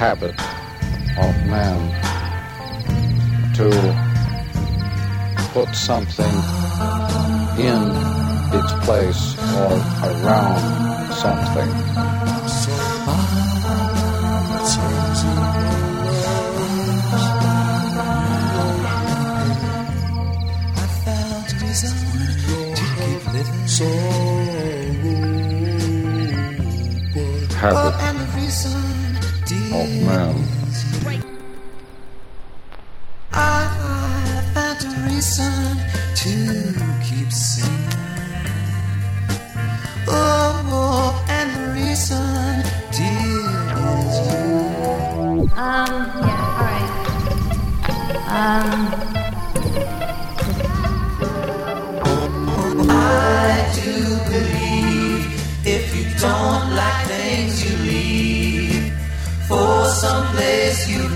habit of man to put something in its place or around something. Habit of man. I found a reason to keep singing.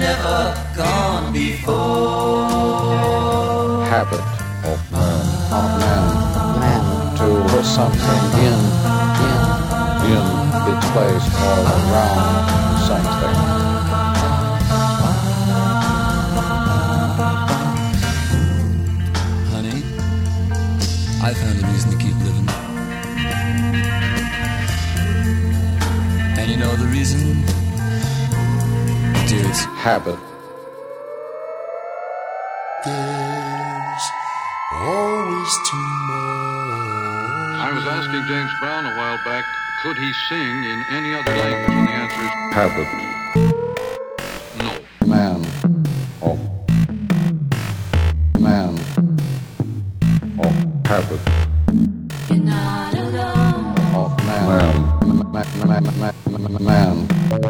Never gone before. habit of man, of man, man to put something in, in, in its place or around something. Honey, I found a reason to keep living. And you know the reason? Dear, it's Habit. There's always tomorrow. I was asking James Brown a while back, could he sing in any other language? And the answer is habit. no. man. Of man. Of habit. You're not alone. Oh. of man. Man. Man. Man, man. The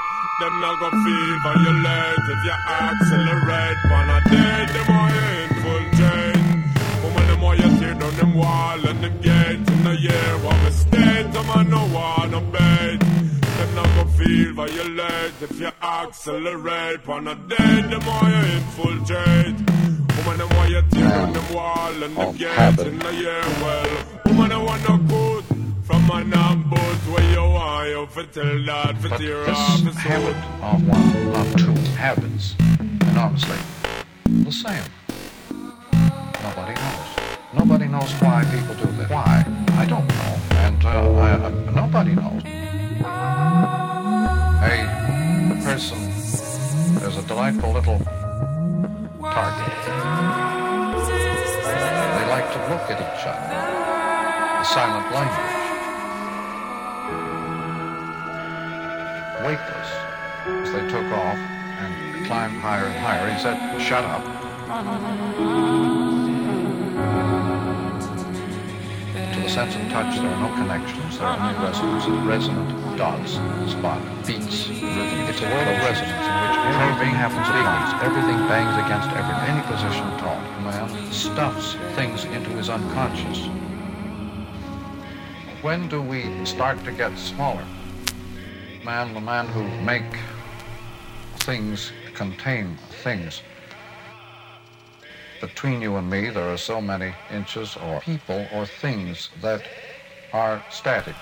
Them not gonna feel violent if you accelerate. Wanna date them all infiltrate. Woman them all you tear down them wall and them gates in the year. What mistake? Them I no wanna bait. Them not gonna feel violent if you accelerate. Wanna date them all you infiltrate. Woman them all you tear down them wall and them of gates in the year. Well, woman for that for But this habit of one, not two habits, enormously the same. Nobody knows. Nobody knows why people do this. Why? I don't know. And uh, I, uh, nobody knows. A person is a delightful little target. They like to look at each other. The silent language. Weightless as they took off and climbed higher and higher. He said, Shut up. To the sense of touch, there are no connections, there are only resonances. Resonant dots, spot, beats, rhythm. It's a world of resonance in which everything happens at once. Everything bangs against everything. Any position at all. Man stuffs things into his unconscious. When do we start to get smaller? Man, the man who make things contain things. Between you and me, there are so many inches or people or things that are static.